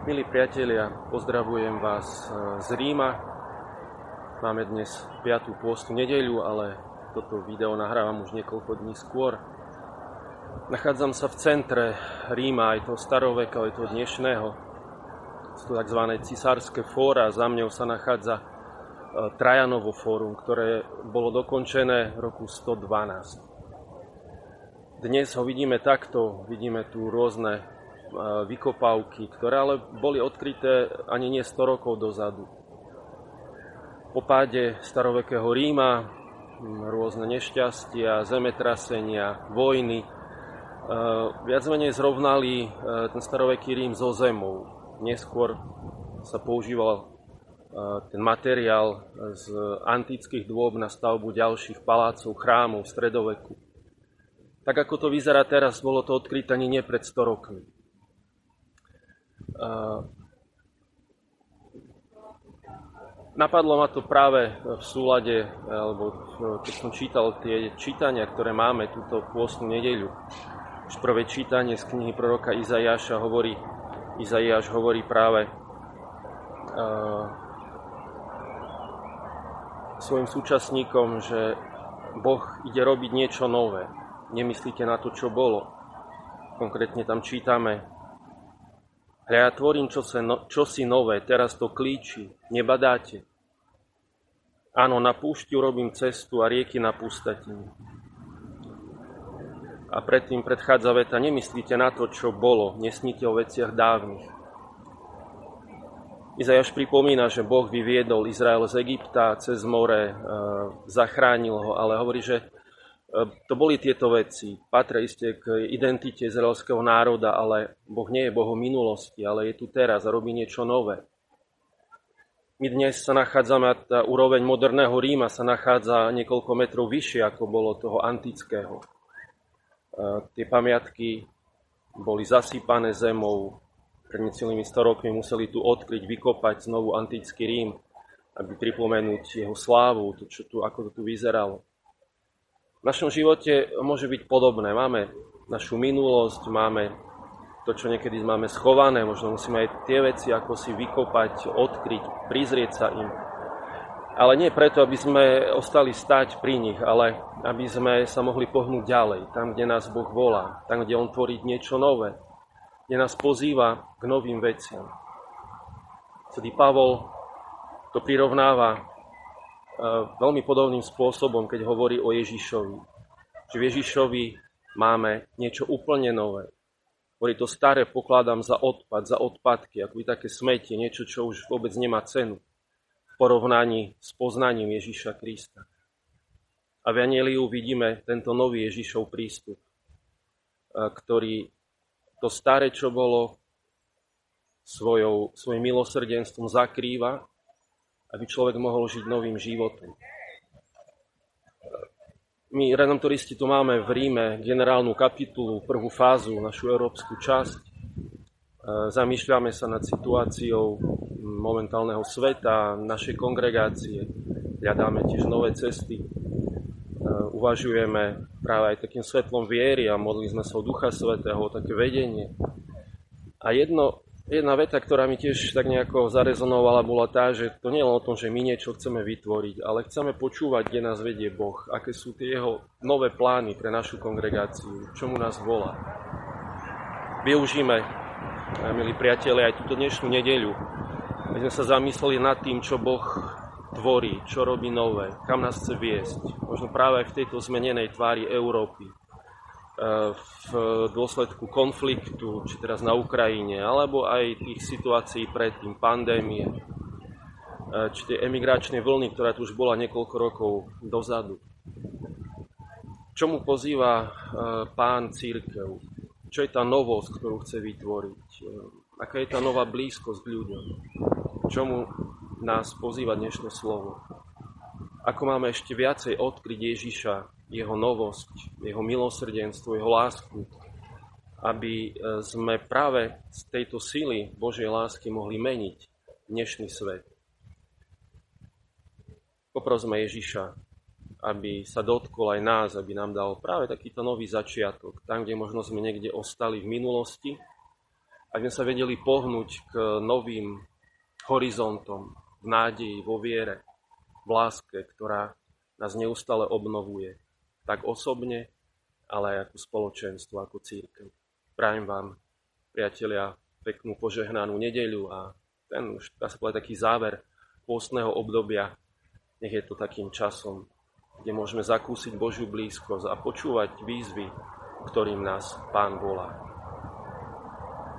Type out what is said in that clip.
Milí priatelia, pozdravujem vás e, z Ríma. Máme dnes 5. pôstu nedeľu, ale toto video nahrávam už niekoľko dní skôr. Nachádzam sa v centre Ríma, aj toho staroveka, aj toho dnešného. Sú to tzv. cisárske fóra. Za mňou sa nachádza e, Trajanovo fórum, ktoré bolo dokončené v roku 112. Dnes ho vidíme takto, vidíme tu rôzne vykopávky, ktoré ale boli odkryté ani nie 100 rokov dozadu. Po páde starovekého Ríma, rôzne nešťastia, zemetrasenia, vojny, viac menej zrovnali ten staroveký Rím so zemou. Neskôr sa používal ten materiál z antických dôb na stavbu ďalších palácov, chrámov stredoveku. Tak ako to vyzerá teraz, bolo to odkryté ani nie pred 100 rokmi. Napadlo ma to práve v súlade, alebo keď som čítal tie čítania, ktoré máme túto pôstnu nedeľu. Už prvé čítanie z knihy proroka Izajáša hovorí, Izajáš hovorí práve uh, svojim súčasníkom, že Boh ide robiť niečo nové. Nemyslíte na to, čo bolo. Konkrétne tam čítame, Hľa ja tvorím no, čosi nové, teraz to klíči, nebadáte. Áno, na púšti urobím cestu a rieky na pustatini. A predtým predchádza veta, nemyslíte na to, čo bolo, nesníte o veciach dávnych. Izajaš pripomína, že Boh vyviedol Izrael z Egypta cez more, e, zachránil ho, ale hovorí, že to boli tieto veci. Patria iste k identite izraelského národa, ale Boh nie je Bohom minulosti, ale je tu teraz a robí niečo nové. My dnes sa nachádzame, a tá úroveň moderného Ríma sa nachádza niekoľko metrov vyššie, ako bolo toho antického. Ehm, tie pamiatky boli zasýpané zemou, pred necelými 100 rokmi museli tu odkryť, vykopať znovu antický Rím, aby pripomenúť jeho slávu, to, čo tu, ako to tu vyzeralo. V našom živote môže byť podobné. Máme našu minulosť, máme to, čo niekedy máme schované, možno musíme aj tie veci ako si vykopať, odkryť, prizrieť sa im. Ale nie preto, aby sme ostali stať pri nich, ale aby sme sa mohli pohnúť ďalej, tam, kde nás Boh volá, tam, kde On tvorí niečo nové, kde nás pozýva k novým veciam. Svetý Pavol to prirovnáva veľmi podobným spôsobom, keď hovorí o Ježišovi. Že v Ježišovi máme niečo úplne nové. Hovorí to staré pokladám za odpad, za odpadky, ako by také smetie, niečo, čo už vôbec nemá cenu v porovnaní s poznaním Ježiša Krista. A v Anieliu vidíme tento nový Ježišov prístup, ktorý to staré, čo bolo, svojou, svojim milosrdenstvom zakrýva aby človek mohol žiť novým životom. My, redemptoristi, tu máme v Ríme generálnu kapitulu, prvú fázu, našu európsku časť. E, zamýšľame sa nad situáciou momentálneho sveta, našej kongregácie. Hľadáme tiež nové cesty. E, uvažujeme práve aj takým svetlom viery a modli sme sa o Ducha Svetého, o také vedenie. A jedno Jedna veta, ktorá mi tiež tak nejako zarezonovala, bola tá, že to nie je len o tom, že my niečo chceme vytvoriť, ale chceme počúvať, kde nás vedie Boh, aké sú tie jeho nové plány pre našu kongregáciu, čomu nás volá. Využíme, milí priatelia, aj túto dnešnú nedeľu, aby sme sa zamysleli nad tým, čo Boh tvorí, čo robí nové, kam nás chce viesť. Možno práve aj v tejto zmenenej tvári Európy, v dôsledku konfliktu, či teraz na Ukrajine, alebo aj tých situácií predtým, pandémie, e, či tie emigračné vlny, ktorá tu už bola niekoľko rokov dozadu. Čomu pozýva e, pán církev? Čo je tá novosť, ktorú chce vytvoriť? E, aká je tá nová blízkosť k ľuďom? Čomu nás pozýva dnešné slovo? Ako máme ešte viacej odkryť Ježiša jeho novosť, jeho milosrdenstvo, jeho lásku, aby e, sme práve z tejto sily Božej lásky mohli meniť dnešný svet. Poprosme Ježiša, aby sa dotkol aj nás, aby nám dal práve takýto nový začiatok, tam, kde možno sme niekde ostali v minulosti, aby sme sa vedeli pohnúť k novým horizontom, v nádeji, vo viere, v láske, ktorá nás neustále obnovuje, tak osobne, ale aj ako spoločenstvo, ako církev. Prajem vám, priatelia, peknú požehnanú nedeľu a ten už, dá sa povedať, taký záver pôstneho obdobia. Nech je to takým časom, kde môžeme zakúsiť Božiu blízkosť a počúvať výzvy, ktorým nás Pán volá.